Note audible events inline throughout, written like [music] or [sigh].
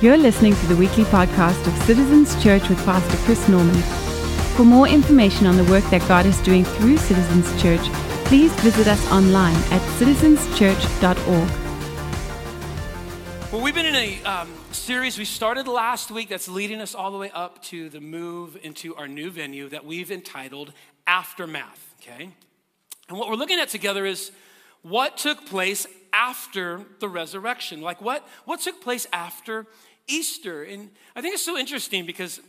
You're listening to the weekly podcast of Citizens Church with Pastor Chris Norman. For more information on the work that God is doing through Citizens Church, please visit us online at citizenschurch.org. Well, we've been in a um, series we started last week that's leading us all the way up to the move into our new venue that we've entitled Aftermath, okay? And what we're looking at together is what took place after the resurrection. Like what, what took place after Easter? And I think it's so interesting because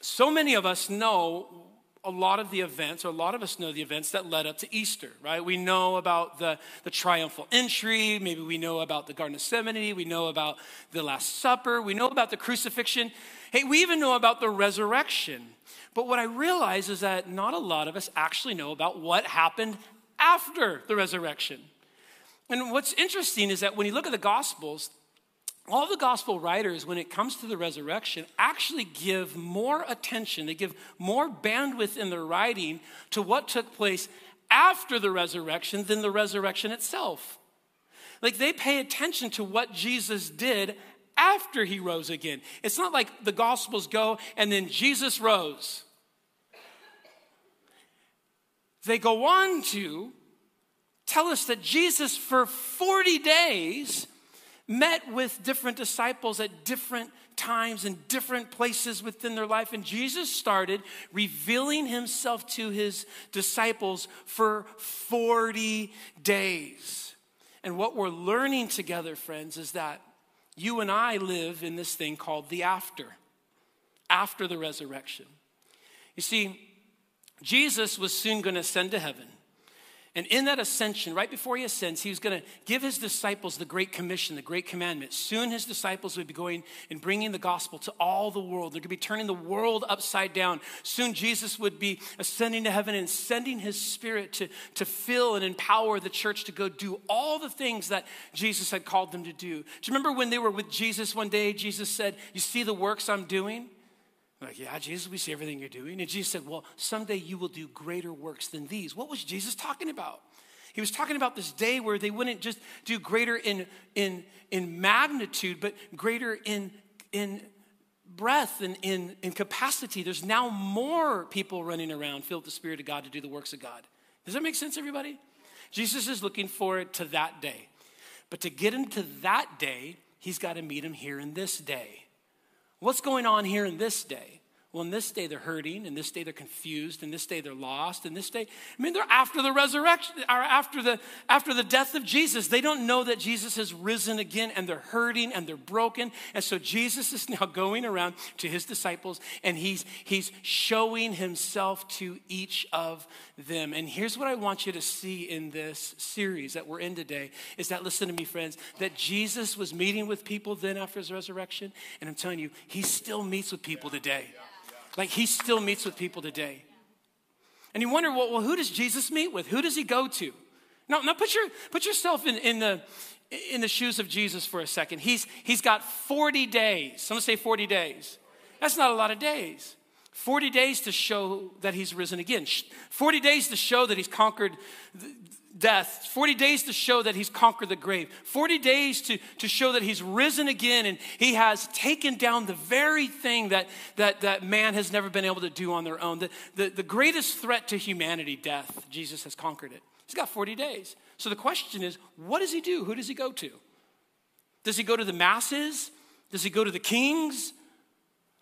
so many of us know a lot of the events, or a lot of us know the events that led up to Easter, right? We know about the, the triumphal entry, maybe we know about the Garden of Gethsemane, we know about the Last Supper, we know about the crucifixion. Hey, we even know about the resurrection. But what I realize is that not a lot of us actually know about what happened after the resurrection. And what's interesting is that when you look at the Gospels, all the gospel writers, when it comes to the resurrection, actually give more attention, they give more bandwidth in their writing to what took place after the resurrection than the resurrection itself. Like they pay attention to what Jesus did after he rose again. It's not like the gospels go and then Jesus rose. They go on to tell us that Jesus, for 40 days, met with different disciples at different times and different places within their life. And Jesus started revealing himself to his disciples for 40 days. And what we're learning together, friends, is that you and I live in this thing called the after, after the resurrection. You see, Jesus was soon going to ascend to heaven. And in that ascension, right before he ascends, he was going to give his disciples the Great Commission, the Great Commandment. Soon his disciples would be going and bringing the gospel to all the world. They're going to be turning the world upside down. Soon Jesus would be ascending to heaven and sending his spirit to, to fill and empower the church to go do all the things that Jesus had called them to do. Do you remember when they were with Jesus one day? Jesus said, You see the works I'm doing? Like, yeah, Jesus, we see everything you're doing. And Jesus said, Well, someday you will do greater works than these. What was Jesus talking about? He was talking about this day where they wouldn't just do greater in, in, in magnitude, but greater in, in breadth and in, in capacity. There's now more people running around filled with the Spirit of God to do the works of God. Does that make sense, everybody? Jesus is looking forward to that day. But to get into that day, he's got to meet him here in this day. What's going on here in this day? Well, in this day they're hurting, in this day they're confused, in this day they're lost, in this day, I mean, they're after the resurrection, or after the after the death of Jesus. They don't know that Jesus has risen again, and they're hurting and they're broken. And so Jesus is now [laughs] going around to his disciples and he's he's showing himself to each of them. And here's what I want you to see in this series that we're in today is that listen to me, friends, that Jesus was meeting with people then after his resurrection, and I'm telling you, he still meets with people today. Like he still meets with people today. And you wonder, well, well who does Jesus meet with? Who does he go to? Now, now put, your, put yourself in, in, the, in the shoes of Jesus for a second. He's, he's got 40 days. Someone say 40 days. That's not a lot of days. 40 days to show that he's risen again. 40 days to show that he's conquered death, 40 days to show that he's conquered the grave, 40 days to, to show that he's risen again and he has taken down the very thing that, that, that man has never been able to do on their own. The, the, the greatest threat to humanity, death, Jesus has conquered it. He's got 40 days. So the question is, what does he do? Who does he go to? Does he go to the masses? Does he go to the kings?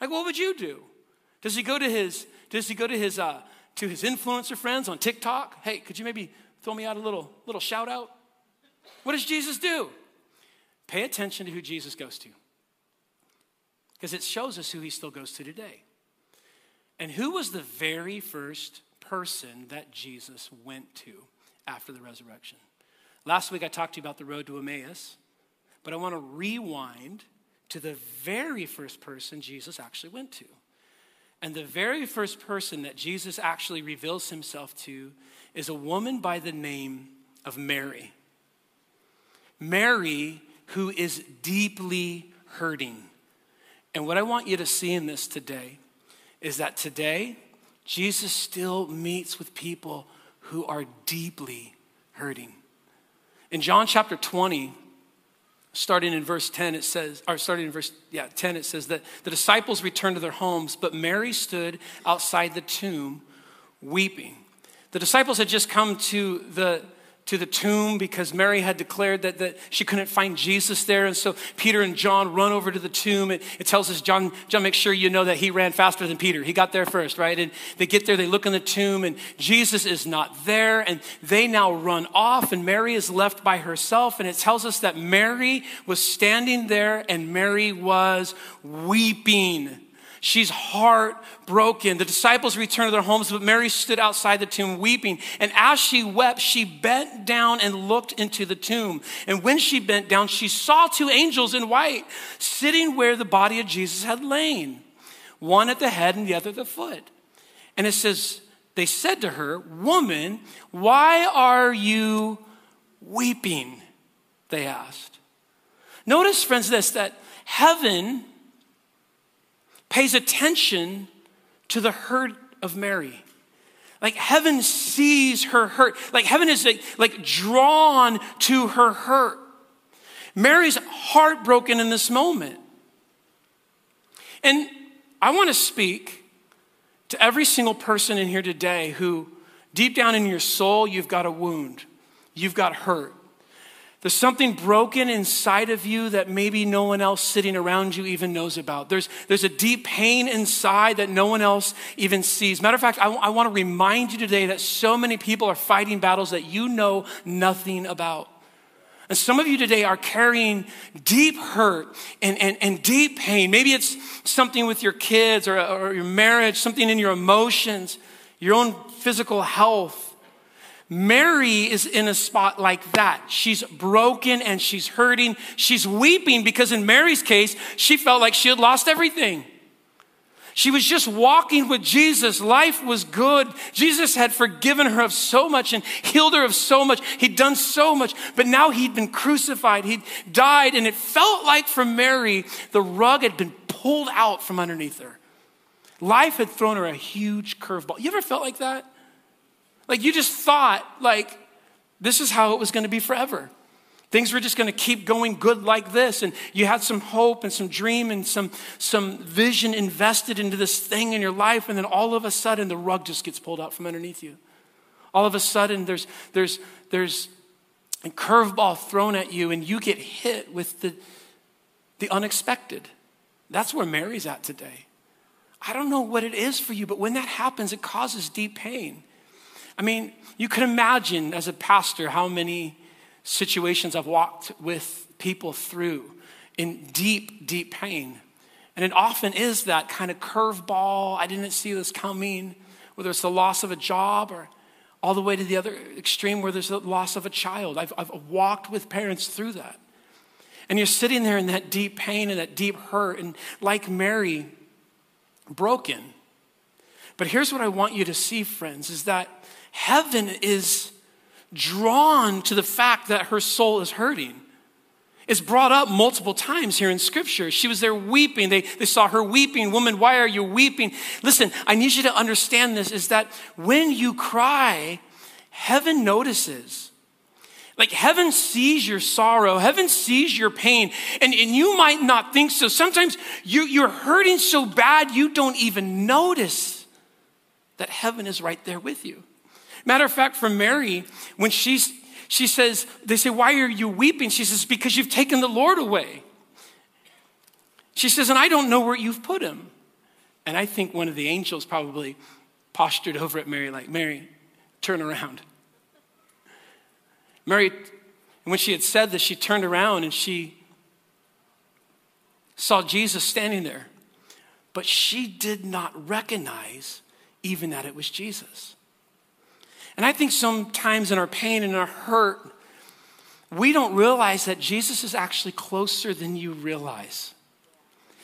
Like, what would you do? Does he go to his, does he go to his, uh, to his influencer friends on TikTok? Hey, could you maybe throw me out a little, little shout out? What does Jesus do? Pay attention to who Jesus goes to. Because it shows us who he still goes to today. And who was the very first person that Jesus went to after the resurrection? Last week I talked to you about the road to Emmaus, but I want to rewind to the very first person Jesus actually went to. And the very first person that Jesus actually reveals himself to is a woman by the name of Mary. Mary, who is deeply hurting. And what I want you to see in this today is that today, Jesus still meets with people who are deeply hurting. In John chapter 20, starting in verse 10 it says or starting in verse yeah 10 it says that the disciples returned to their homes but mary stood outside the tomb weeping the disciples had just come to the to the tomb because Mary had declared that, that she couldn't find Jesus there. And so Peter and John run over to the tomb. It, it tells us, John, John, make sure you know that he ran faster than Peter. He got there first, right? And they get there, they look in the tomb, and Jesus is not there. And they now run off, and Mary is left by herself. And it tells us that Mary was standing there, and Mary was weeping. She's heartbroken. The disciples returned to their homes, but Mary stood outside the tomb weeping. And as she wept, she bent down and looked into the tomb. And when she bent down, she saw two angels in white sitting where the body of Jesus had lain, one at the head and the other at the foot. And it says, They said to her, Woman, why are you weeping? They asked. Notice, friends, this that heaven pays attention to the hurt of Mary. Like heaven sees her hurt. Like heaven is like, like drawn to her hurt. Mary's heartbroken in this moment. And I want to speak to every single person in here today who, deep down in your soul, you've got a wound, you've got hurt. There's something broken inside of you that maybe no one else sitting around you even knows about. There's, there's a deep pain inside that no one else even sees. Matter of fact, I, I want to remind you today that so many people are fighting battles that you know nothing about. And some of you today are carrying deep hurt and, and, and deep pain. Maybe it's something with your kids or, or your marriage, something in your emotions, your own physical health. Mary is in a spot like that. She's broken and she's hurting. She's weeping because, in Mary's case, she felt like she had lost everything. She was just walking with Jesus. Life was good. Jesus had forgiven her of so much and healed her of so much. He'd done so much, but now he'd been crucified. He'd died, and it felt like for Mary, the rug had been pulled out from underneath her. Life had thrown her a huge curveball. You ever felt like that? Like you just thought, like, this is how it was going to be forever. Things were just going to keep going good like this. And you had some hope and some dream and some, some vision invested into this thing in your life. And then all of a sudden, the rug just gets pulled out from underneath you. All of a sudden, there's, there's, there's a curveball thrown at you, and you get hit with the, the unexpected. That's where Mary's at today. I don't know what it is for you, but when that happens, it causes deep pain. I mean, you can imagine as a pastor how many situations I've walked with people through in deep, deep pain. And it often is that kind of curveball, I didn't see this coming, whether it's the loss of a job or all the way to the other extreme where there's the loss of a child. I've, I've walked with parents through that. And you're sitting there in that deep pain and that deep hurt, and like Mary, broken. But here's what I want you to see, friends, is that heaven is drawn to the fact that her soul is hurting. It's brought up multiple times here in scripture. She was there weeping. They, they saw her weeping. Woman, why are you weeping? Listen, I need you to understand this is that when you cry, heaven notices. Like heaven sees your sorrow, heaven sees your pain, and, and you might not think so. Sometimes you, you're hurting so bad you don't even notice that heaven is right there with you. Matter of fact, for Mary, when she's, she says, they say, Why are you weeping? She says, Because you've taken the Lord away. She says, And I don't know where you've put him. And I think one of the angels probably postured over at Mary, like, Mary, turn around. Mary, when she had said this, she turned around and she saw Jesus standing there. But she did not recognize even that it was Jesus. And I think sometimes in our pain and our hurt, we don't realize that Jesus is actually closer than you realize.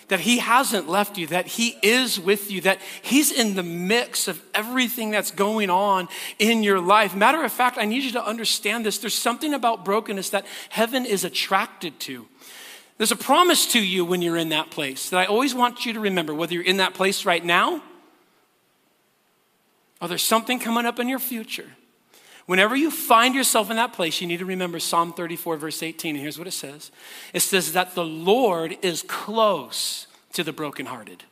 That he hasn't left you, that he is with you, that he's in the mix of everything that's going on in your life. Matter of fact, I need you to understand this. There's something about brokenness that heaven is attracted to. There's a promise to you when you're in that place that I always want you to remember, whether you're in that place right now or there's something coming up in your future. Whenever you find yourself in that place, you need to remember Psalm 34, verse 18. And here's what it says it says that the Lord is close to the brokenhearted.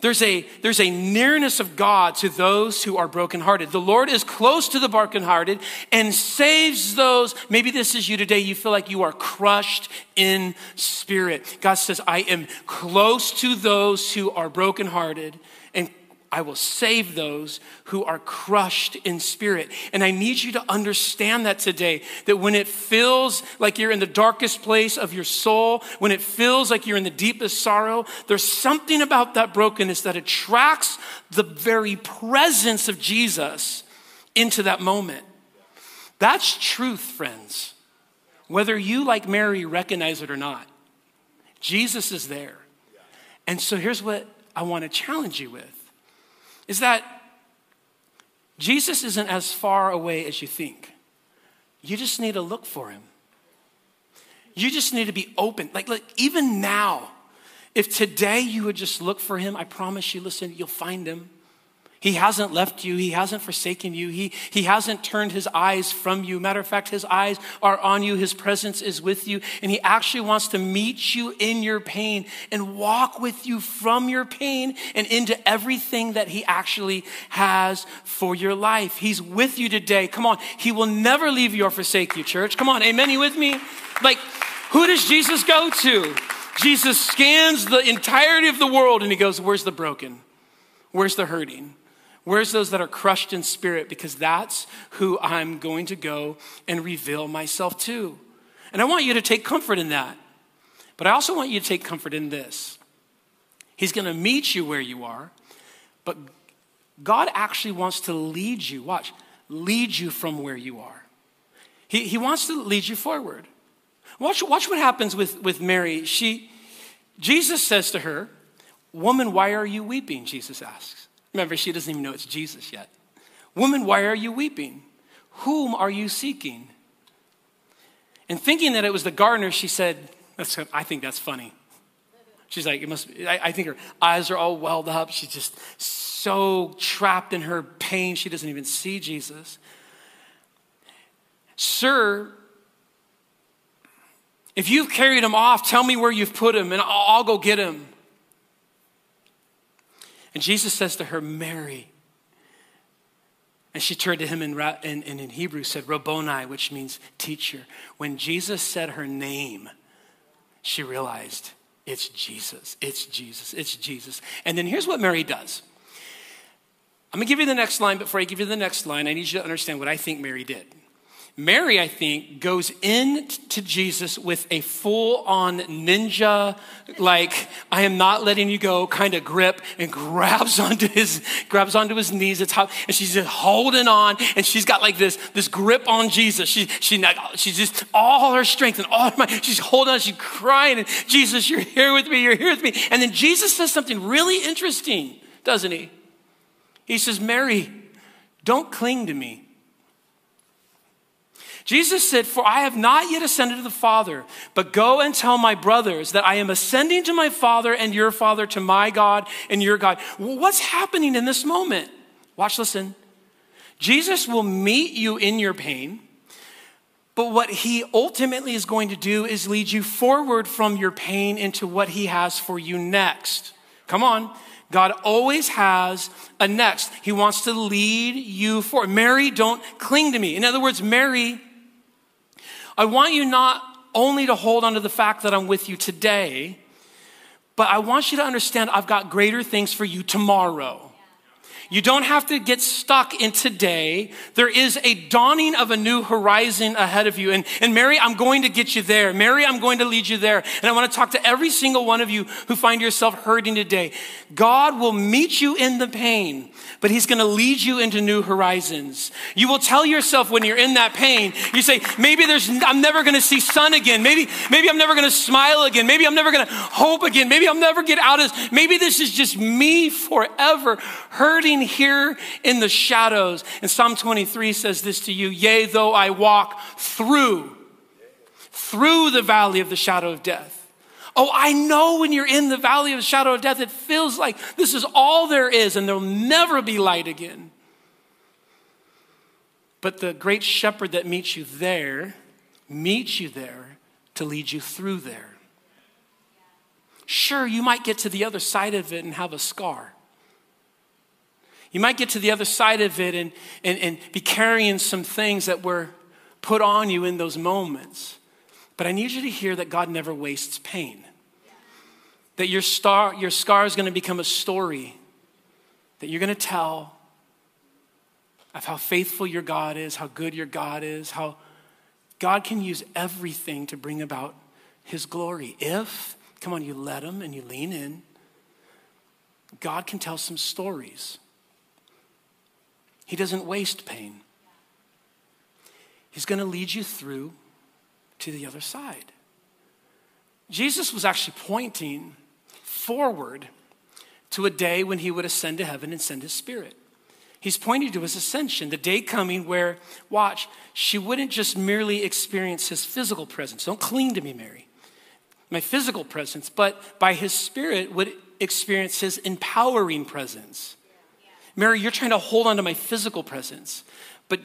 There's a, there's a nearness of God to those who are brokenhearted. The Lord is close to the brokenhearted and saves those. Maybe this is you today. You feel like you are crushed in spirit. God says, I am close to those who are brokenhearted and I will save those who are crushed in spirit. And I need you to understand that today that when it feels like you're in the darkest place of your soul, when it feels like you're in the deepest sorrow, there's something about that brokenness that attracts the very presence of Jesus into that moment. That's truth, friends. Whether you, like Mary, recognize it or not, Jesus is there. And so here's what I want to challenge you with is that Jesus isn't as far away as you think. You just need to look for him. You just need to be open. Like, like even now, if today you would just look for him, I promise you, listen, you'll find him. He hasn't left you. He hasn't forsaken you. He, he hasn't turned his eyes from you. Matter of fact, his eyes are on you. His presence is with you. And he actually wants to meet you in your pain and walk with you from your pain and into everything that he actually has for your life. He's with you today. Come on. He will never leave you or forsake you, church. Come on. Amen. You with me? Like, who does Jesus go to? Jesus scans the entirety of the world and he goes, Where's the broken? Where's the hurting? Where's those that are crushed in spirit? Because that's who I'm going to go and reveal myself to. And I want you to take comfort in that. But I also want you to take comfort in this. He's going to meet you where you are, but God actually wants to lead you. Watch, lead you from where you are. He, he wants to lead you forward. Watch, watch what happens with, with Mary. She, Jesus says to her, Woman, why are you weeping? Jesus asks. Remember, she doesn't even know it's Jesus yet. Woman, why are you weeping? Whom are you seeking? And thinking that it was the gardener, she said, that's, I think that's funny. She's like, it must be, I, I think her eyes are all welled up. She's just so trapped in her pain, she doesn't even see Jesus. Sir, if you've carried him off, tell me where you've put him and I'll, I'll go get him. And Jesus says to her, Mary. And she turned to him in, in, in Hebrew, said, Rabboni, which means teacher. When Jesus said her name, she realized it's Jesus, it's Jesus, it's Jesus. And then here's what Mary does. I'm gonna give you the next line. Before I give you the next line, I need you to understand what I think Mary did. Mary, I think, goes in to Jesus with a full on ninja, like, I am not letting you go kind of grip and grabs [laughs] onto his, grabs onto his knees. It's how, and she's just holding on and she's got like this, this grip on Jesus. She, she, she's just all her strength and all her. She's holding on, she's crying and Jesus, you're here with me, you're here with me. And then Jesus says something really interesting, doesn't he? He says, Mary, don't cling to me. Jesus said, For I have not yet ascended to the Father, but go and tell my brothers that I am ascending to my Father and your Father, to my God and your God. What's happening in this moment? Watch, listen. Jesus will meet you in your pain, but what he ultimately is going to do is lead you forward from your pain into what he has for you next. Come on. God always has a next. He wants to lead you forward. Mary, don't cling to me. In other words, Mary, I want you not only to hold on to the fact that I'm with you today, but I want you to understand I've got greater things for you tomorrow. You don't have to get stuck in today. There is a dawning of a new horizon ahead of you. And, and Mary, I'm going to get you there. Mary, I'm going to lead you there. And I want to talk to every single one of you who find yourself hurting today. God will meet you in the pain but he's going to lead you into new horizons. You will tell yourself when you're in that pain, you say, maybe there's, I'm never going to see sun again. Maybe, maybe I'm never going to smile again. Maybe I'm never going to hope again. Maybe I'll never get out of. Maybe this is just me forever hurting here in the shadows. And Psalm 23 says this to you, yea, though I walk through, through the valley of the shadow of death. Oh, I know when you're in the valley of the shadow of death, it feels like this is all there is and there'll never be light again. But the great shepherd that meets you there meets you there to lead you through there. Sure, you might get to the other side of it and have a scar. You might get to the other side of it and, and, and be carrying some things that were put on you in those moments. But I need you to hear that God never wastes pain. That your, star, your scar is going to become a story that you're going to tell of how faithful your God is, how good your God is, how God can use everything to bring about his glory. If, come on, you let him and you lean in, God can tell some stories. He doesn't waste pain. He's going to lead you through to the other side. Jesus was actually pointing forward to a day when he would ascend to heaven and send his spirit. He's pointing to his ascension, the day coming where, watch, she wouldn't just merely experience his physical presence. Don't cling to me, Mary. My physical presence, but by his spirit would experience his empowering presence. Mary, you're trying to hold on to my physical presence. But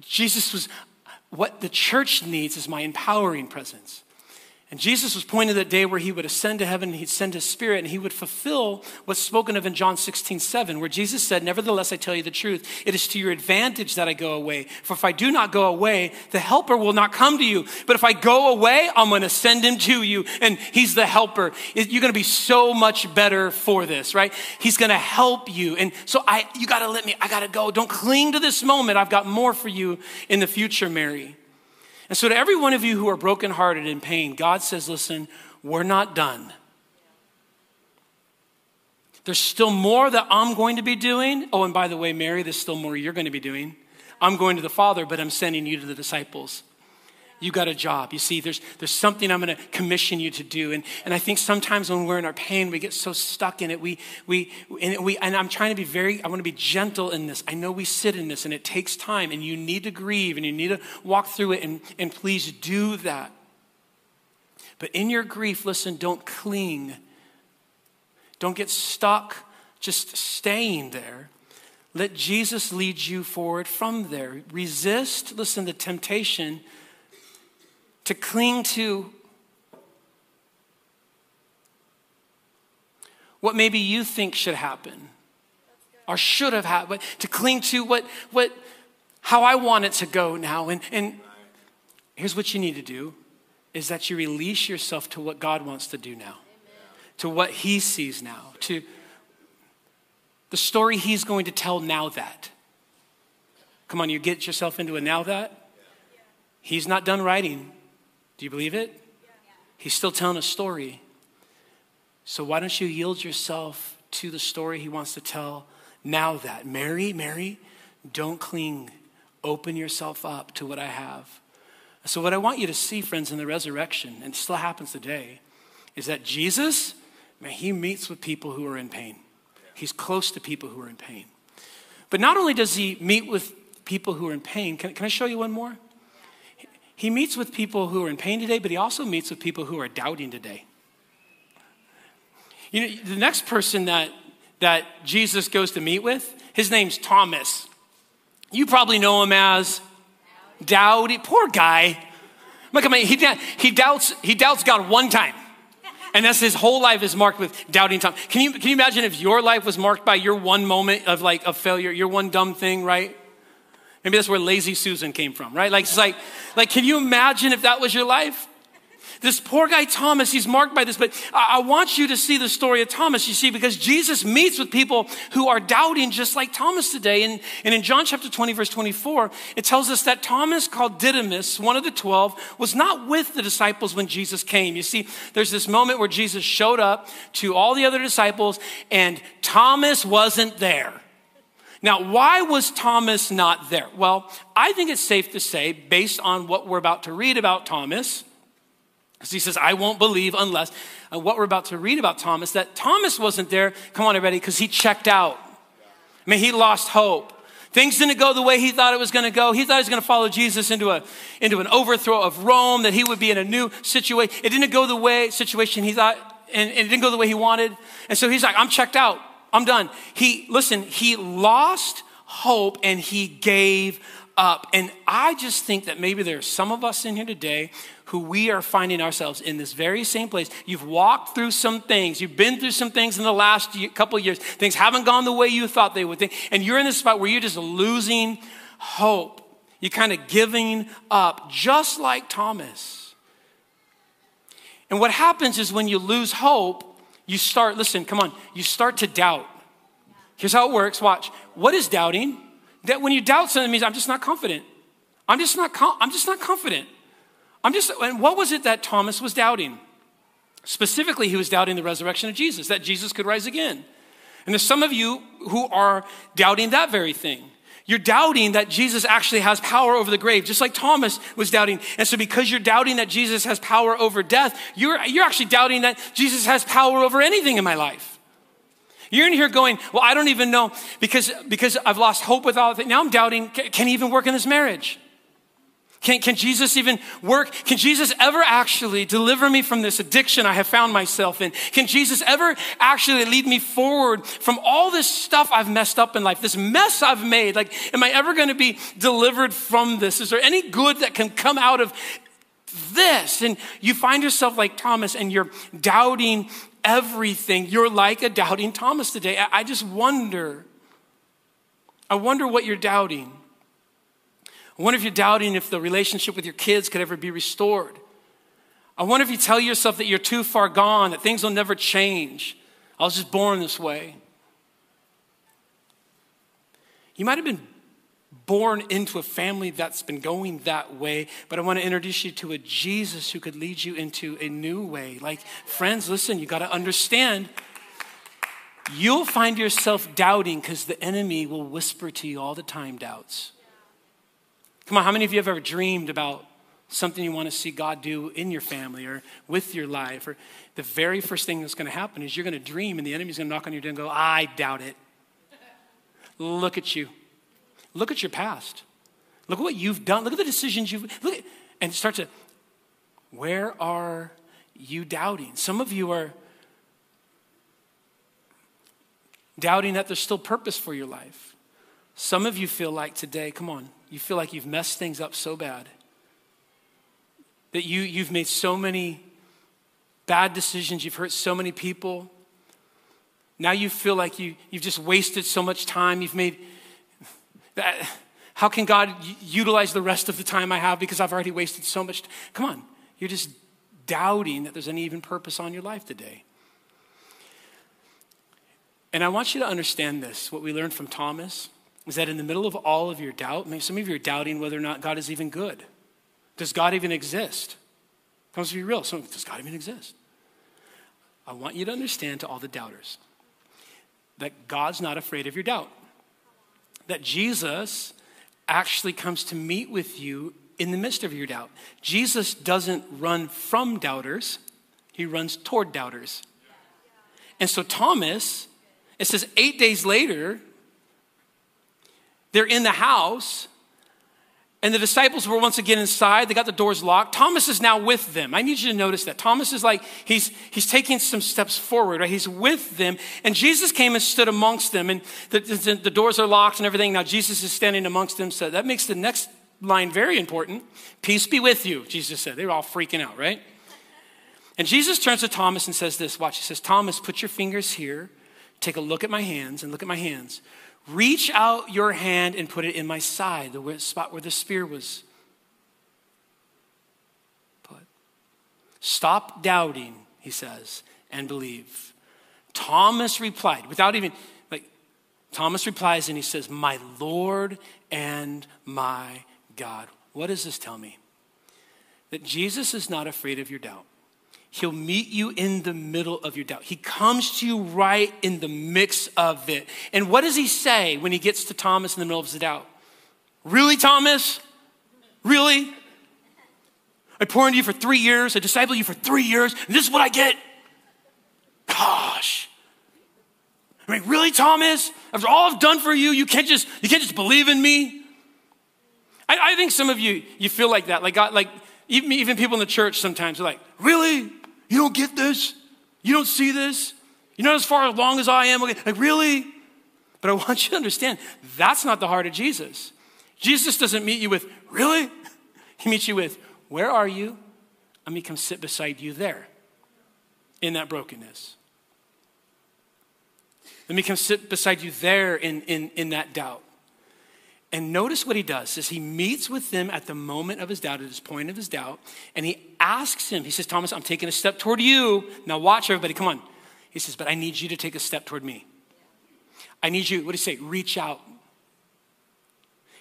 Jesus was, what the church needs is my empowering presence. And Jesus was pointing to that day where he would ascend to heaven and he'd send his spirit and he would fulfill what's spoken of in John 16, 7, where Jesus said, Nevertheless, I tell you the truth. It is to your advantage that I go away. For if I do not go away, the helper will not come to you. But if I go away, I'm going to send him to you. And he's the helper. You're going to be so much better for this, right? He's going to help you. And so I, you got to let me, I got to go. Don't cling to this moment. I've got more for you in the future, Mary. And so, to every one of you who are brokenhearted in pain, God says, listen, we're not done. There's still more that I'm going to be doing. Oh, and by the way, Mary, there's still more you're going to be doing. I'm going to the Father, but I'm sending you to the disciples you got a job. You see, there's, there's something I'm going to commission you to do. And, and I think sometimes when we're in our pain, we get so stuck in it. We, we, and, we, and I'm trying to be very, I want to be gentle in this. I know we sit in this and it takes time and you need to grieve and you need to walk through it. And, and please do that. But in your grief, listen, don't cling. Don't get stuck just staying there. Let Jesus lead you forward from there. Resist, listen, the temptation to cling to what maybe you think should happen or should have happened, to cling to what, what, how I want it to go now. And, and here's what you need to do is that you release yourself to what God wants to do now, to what He sees now, to the story He's going to tell now that. Come on, you get yourself into a now that. He's not done writing. Do you believe it? He's still telling a story. So why don't you yield yourself to the story he wants to tell now that? Mary, Mary, don't cling. Open yourself up to what I have. So, what I want you to see, friends, in the resurrection, and still happens today, is that Jesus, man, he meets with people who are in pain. He's close to people who are in pain. But not only does he meet with people who are in pain, can, can I show you one more? He meets with people who are in pain today, but he also meets with people who are doubting today. You know, the next person that, that Jesus goes to meet with, his name's Thomas. You probably know him as Dowdy. Poor guy. Look at. He, he, doubts, he doubts God one time. And that's his whole life is marked with doubting Tom. Can you, can you imagine if your life was marked by your one moment of like a failure, your one dumb thing, right? Maybe that's where lazy Susan came from, right? Like, it's like, like, can you imagine if that was your life? This poor guy Thomas, he's marked by this, but I, I want you to see the story of Thomas, you see, because Jesus meets with people who are doubting just like Thomas today. And, and in John chapter 20, verse 24, it tells us that Thomas, called Didymus, one of the 12, was not with the disciples when Jesus came. You see, there's this moment where Jesus showed up to all the other disciples, and Thomas wasn't there. Now, why was Thomas not there? Well, I think it's safe to say, based on what we're about to read about Thomas, because he says, I won't believe unless, uh, what we're about to read about Thomas, that Thomas wasn't there, come on, everybody, because he checked out. I mean, he lost hope. Things didn't go the way he thought it was going to go. He thought he was going to follow Jesus into, a, into an overthrow of Rome, that he would be in a new situation. It didn't go the way, situation he thought, and, and it didn't go the way he wanted. And so he's like, I'm checked out. I'm done. He, listen, he lost hope and he gave up. And I just think that maybe there are some of us in here today who we are finding ourselves in this very same place. You've walked through some things, you've been through some things in the last couple years. Things haven't gone the way you thought they would. And you're in this spot where you're just losing hope. You're kind of giving up, just like Thomas. And what happens is when you lose hope, you start, listen, come on, you start to doubt. Here's how it works. Watch. What is doubting? That when you doubt something means I'm just not confident. I'm just not I'm just not confident. I'm just and what was it that Thomas was doubting? Specifically, he was doubting the resurrection of Jesus, that Jesus could rise again. And there's some of you who are doubting that very thing. You're doubting that Jesus actually has power over the grave, just like Thomas was doubting. And so, because you're doubting that Jesus has power over death, you're, you're actually doubting that Jesus has power over anything in my life. You're in here going, Well, I don't even know because, because I've lost hope with all it. Now I'm doubting, can he even work in this marriage? Can, can Jesus even work? Can Jesus ever actually deliver me from this addiction I have found myself in? Can Jesus ever actually lead me forward from all this stuff I've messed up in life, this mess I've made? Like, am I ever going to be delivered from this? Is there any good that can come out of this? And you find yourself like Thomas and you're doubting everything. You're like a doubting Thomas today. I, I just wonder. I wonder what you're doubting. I wonder if you're doubting if the relationship with your kids could ever be restored. I wonder if you tell yourself that you're too far gone, that things will never change. I was just born this way. You might have been born into a family that's been going that way, but I want to introduce you to a Jesus who could lead you into a new way. Like, friends, listen, you got to understand. You'll find yourself doubting because the enemy will whisper to you all the time doubts. Come on, how many of you have ever dreamed about something you want to see God do in your family or with your life? Or the very first thing that's going to happen is you're going to dream and the enemy's going to knock on your door and go, I doubt it. Look at you. Look at your past. Look at what you've done. Look at the decisions you've look at, and start to where are you doubting? Some of you are doubting that there's still purpose for your life. Some of you feel like today, come on, you feel like you've messed things up so bad that you, you've made so many bad decisions, you've hurt so many people. Now you feel like you, you've just wasted so much time. You've made that. How can God utilize the rest of the time I have because I've already wasted so much? Come on, you're just doubting that there's any even purpose on your life today. And I want you to understand this what we learned from Thomas is that in the middle of all of your doubt, maybe some of you are doubting whether or not God is even good. Does God even exist? Comes to be real. Does God even exist? I want you to understand to all the doubters that God's not afraid of your doubt. That Jesus actually comes to meet with you in the midst of your doubt. Jesus doesn't run from doubters, he runs toward doubters. And so, Thomas, it says eight days later, they're in the house, and the disciples were once again inside. They got the doors locked. Thomas is now with them. I need you to notice that. Thomas is like, he's, he's taking some steps forward, right? He's with them. And Jesus came and stood amongst them, and the, the, the doors are locked and everything. Now Jesus is standing amongst them. So that makes the next line very important. Peace be with you, Jesus said. They were all freaking out, right? And Jesus turns to Thomas and says this Watch, he says, Thomas, put your fingers here. Take a look at my hands and look at my hands. Reach out your hand and put it in my side, the spot where the spear was put. Stop doubting, he says, and believe. Thomas replied, without even, like, Thomas replies and he says, My Lord and my God. What does this tell me? That Jesus is not afraid of your doubt. He'll meet you in the middle of your doubt. He comes to you right in the mix of it. And what does he say when he gets to Thomas in the middle of his doubt? Really, Thomas? Really? I poured into you for three years, I discipled you for three years, and this is what I get? Gosh. I mean, really, Thomas? After all I've done for you, you can't just you can't just believe in me. I, I think some of you you feel like that. Like God, like even, even people in the church sometimes are like, really? You don't get this? You don't see this? You're not as far along as I am? Like, really? But I want you to understand that's not the heart of Jesus. Jesus doesn't meet you with, really? He meets you with, where are you? Let me come sit beside you there in that brokenness. Let me come sit beside you there in, in, in that doubt. And notice what he does is he meets with them at the moment of his doubt, at his point of his doubt, and he asks him, he says, Thomas, I'm taking a step toward you. Now watch everybody, come on. He says, but I need you to take a step toward me. I need you, what do you say? Reach out.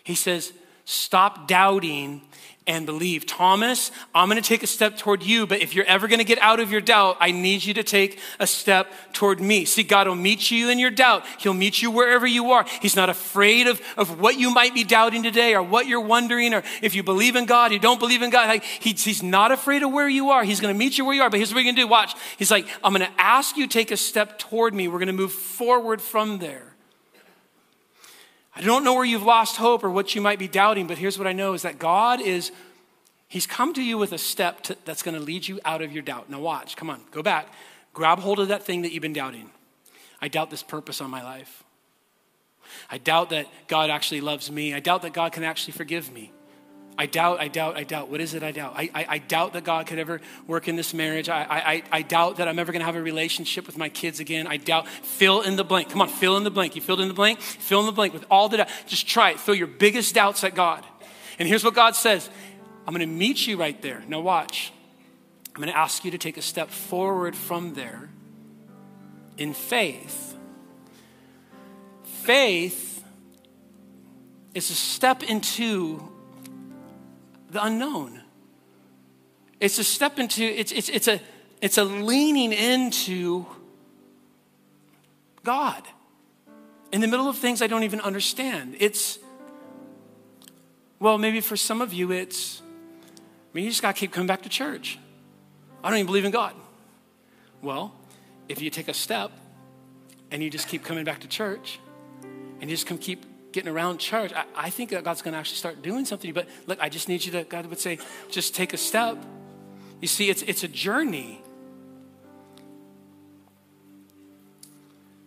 He says, stop doubting and believe. Thomas, I'm going to take a step toward you, but if you're ever going to get out of your doubt, I need you to take a step toward me. See, God will meet you in your doubt. He'll meet you wherever you are. He's not afraid of, of what you might be doubting today or what you're wondering or if you believe in God, you don't believe in God. Like, he, he's not afraid of where you are. He's going to meet you where you are, but here's what we're going to do. Watch. He's like, I'm going to ask you take a step toward me. We're going to move forward from there. I don't know where you've lost hope or what you might be doubting, but here's what I know is that God is, He's come to you with a step to, that's going to lead you out of your doubt. Now, watch, come on, go back. Grab hold of that thing that you've been doubting. I doubt this purpose on my life. I doubt that God actually loves me. I doubt that God can actually forgive me. I doubt, I doubt, I doubt. What is it I doubt? I, I, I doubt that God could ever work in this marriage. I, I, I doubt that I'm ever going to have a relationship with my kids again. I doubt. Fill in the blank. Come on, fill in the blank. You filled in the blank? Fill in the blank with all the doubt. Just try it. Throw your biggest doubts at God. And here's what God says I'm going to meet you right there. Now, watch. I'm going to ask you to take a step forward from there in faith. Faith is a step into the unknown. It's a step into, it's, it's, it's, a, it's a leaning into God in the middle of things I don't even understand. It's, well, maybe for some of you, it's, I mean, you just got to keep coming back to church. I don't even believe in God. Well, if you take a step and you just keep coming back to church and you just come keep getting around church, I, I think that God's going to actually start doing something. But look, I just need you to, God would say, just take a step. You see, it's, it's a journey.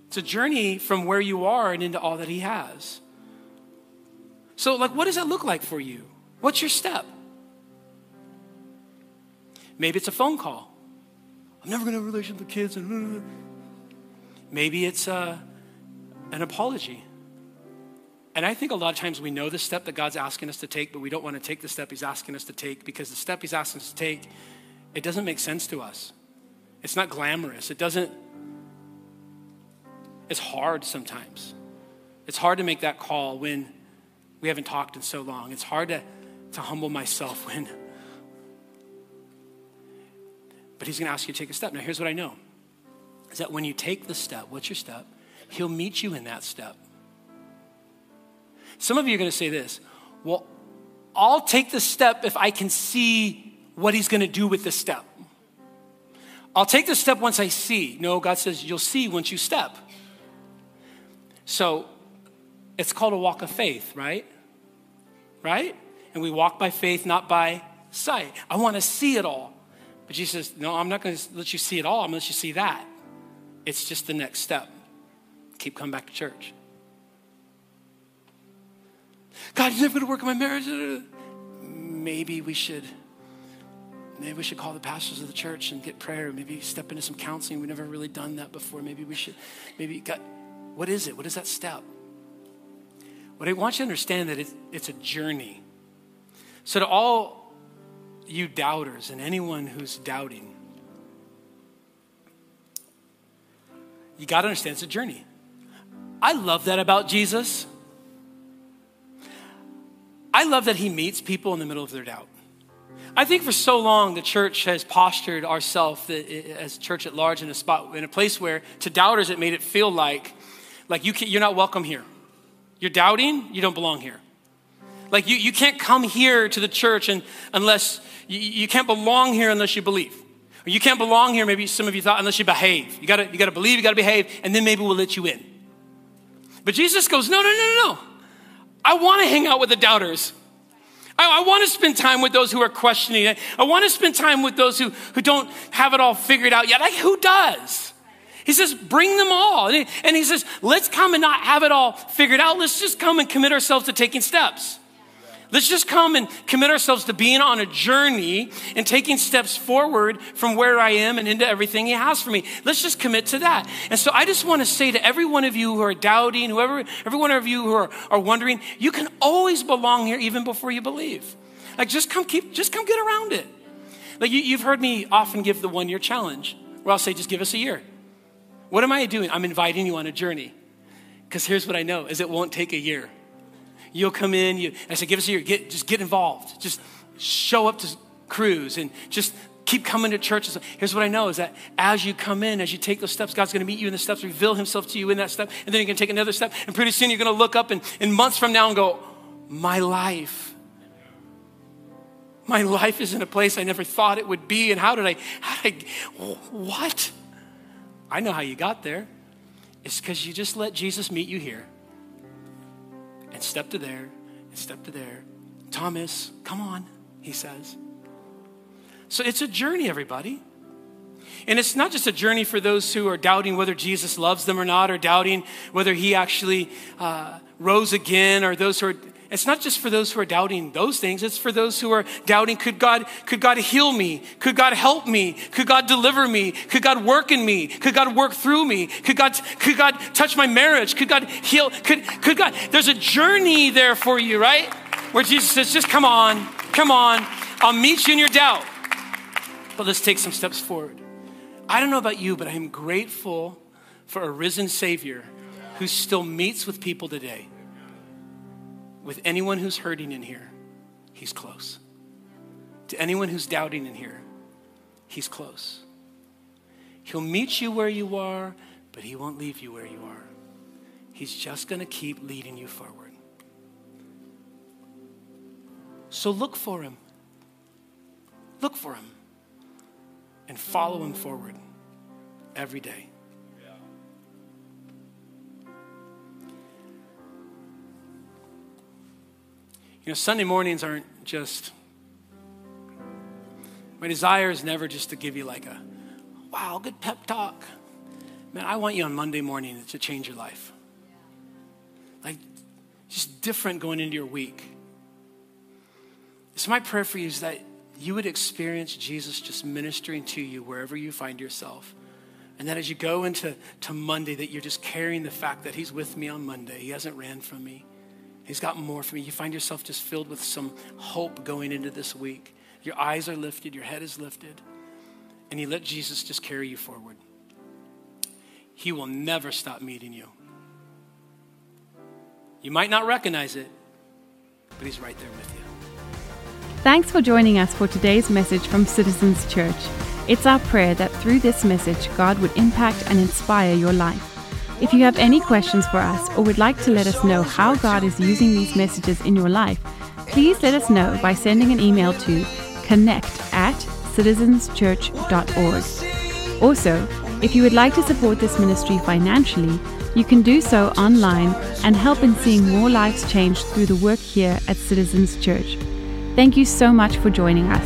It's a journey from where you are and into all that He has. So, like, what does that look like for you? What's your step? Maybe it's a phone call. I'm never going to have a relationship with kids. Maybe it's a, uh, an apology. And I think a lot of times we know the step that God's asking us to take, but we don't want to take the step He's asking us to take because the step He's asking us to take, it doesn't make sense to us. It's not glamorous. It doesn't, it's hard sometimes. It's hard to make that call when we haven't talked in so long. It's hard to, to humble myself [laughs] when. But He's going to ask you to take a step. Now, here's what I know is that when you take the step, what's your step? He'll meet you in that step. Some of you are going to say this well, I'll take the step if I can see what he's going to do with the step. I'll take the step once I see. No, God says you'll see once you step. So it's called a walk of faith, right? Right? And we walk by faith, not by sight. I want to see it all. But Jesus says, No, I'm not going to let you see it all. I'm going to let you see that. It's just the next step. Keep coming back to church. God, you're never going to work in my marriage. Maybe we should, maybe we should call the pastors of the church and get prayer. Maybe step into some counseling. We've never really done that before. Maybe we should, maybe God, what is it? What is that step? What I want you to understand that it's, it's a journey. So to all you doubters and anyone who's doubting, you got to understand it's a journey. I love that about Jesus. I love that he meets people in the middle of their doubt. I think for so long the church has postured ourselves as church at large in a spot in a place where to doubters it made it feel like like you you're not welcome here. You're doubting, you don't belong here. Like you, you can't come here to the church and unless you, you can't belong here unless you believe. Or you can't belong here, maybe some of you thought, unless you behave. You gotta, you gotta believe, you gotta behave, and then maybe we'll let you in. But Jesus goes, no, no, no, no, no. I want to hang out with the doubters. I, I want to spend time with those who are questioning it. I want to spend time with those who, who don't have it all figured out yet. Like, who does? He says, bring them all. And he, and he says, let's come and not have it all figured out. Let's just come and commit ourselves to taking steps. Let's just come and commit ourselves to being on a journey and taking steps forward from where I am and into everything He has for me. Let's just commit to that. And so I just want to say to every one of you who are doubting, whoever, every one of you who are, are wondering, you can always belong here even before you believe. Like just come keep, just come get around it. Like you, you've heard me often give the one year challenge where I'll say, just give us a year. What am I doing? I'm inviting you on a journey. Because here's what I know is it won't take a year. You'll come in, you, I said, give us a year, get, just get involved. Just show up to cruise and just keep coming to church. Here's what I know is that as you come in, as you take those steps, God's going to meet you in the steps, reveal himself to you in that step, and then you're going to take another step. And pretty soon you're going to look up and, in months from now and go, my life. My life is in a place I never thought it would be. And how did I, how did I, what? I know how you got there. It's because you just let Jesus meet you here and step to there and step to there. Thomas, come on, he says. So it's a journey, everybody. And it's not just a journey for those who are doubting whether Jesus loves them or not, or doubting whether he actually uh, rose again, or those who are it's not just for those who are doubting those things. It's for those who are doubting, could God, could God heal me? Could God help me? Could God deliver me? Could God work in me? Could God work through me? Could God, could God touch my marriage? Could God heal? Could, could God, there's a journey there for you, right? Where Jesus says, just come on, come on. I'll meet you in your doubt. But let's take some steps forward. I don't know about you, but I am grateful for a risen Savior who still meets with people today with anyone who's hurting in here, he's close. To anyone who's doubting in here, he's close. He'll meet you where you are, but he won't leave you where you are. He's just going to keep leading you forward. So look for him. Look for him and follow him forward every day. You know, Sunday mornings aren't just, my desire is never just to give you like a, wow, good pep talk. Man, I want you on Monday morning to change your life. Like, just different going into your week. So, my prayer for you is that you would experience Jesus just ministering to you wherever you find yourself. And that as you go into to Monday, that you're just carrying the fact that He's with me on Monday. He hasn't ran from me. He's got more for me. You find yourself just filled with some hope going into this week. Your eyes are lifted, your head is lifted, and you let Jesus just carry you forward. He will never stop meeting you. You might not recognize it, but He's right there with you. Thanks for joining us for today's message from Citizens Church. It's our prayer that through this message, God would impact and inspire your life. If you have any questions for us or would like to let us know how God is using these messages in your life, please let us know by sending an email to connect at citizenschurch.org. Also, if you would like to support this ministry financially, you can do so online and help in seeing more lives changed through the work here at Citizens Church. Thank you so much for joining us.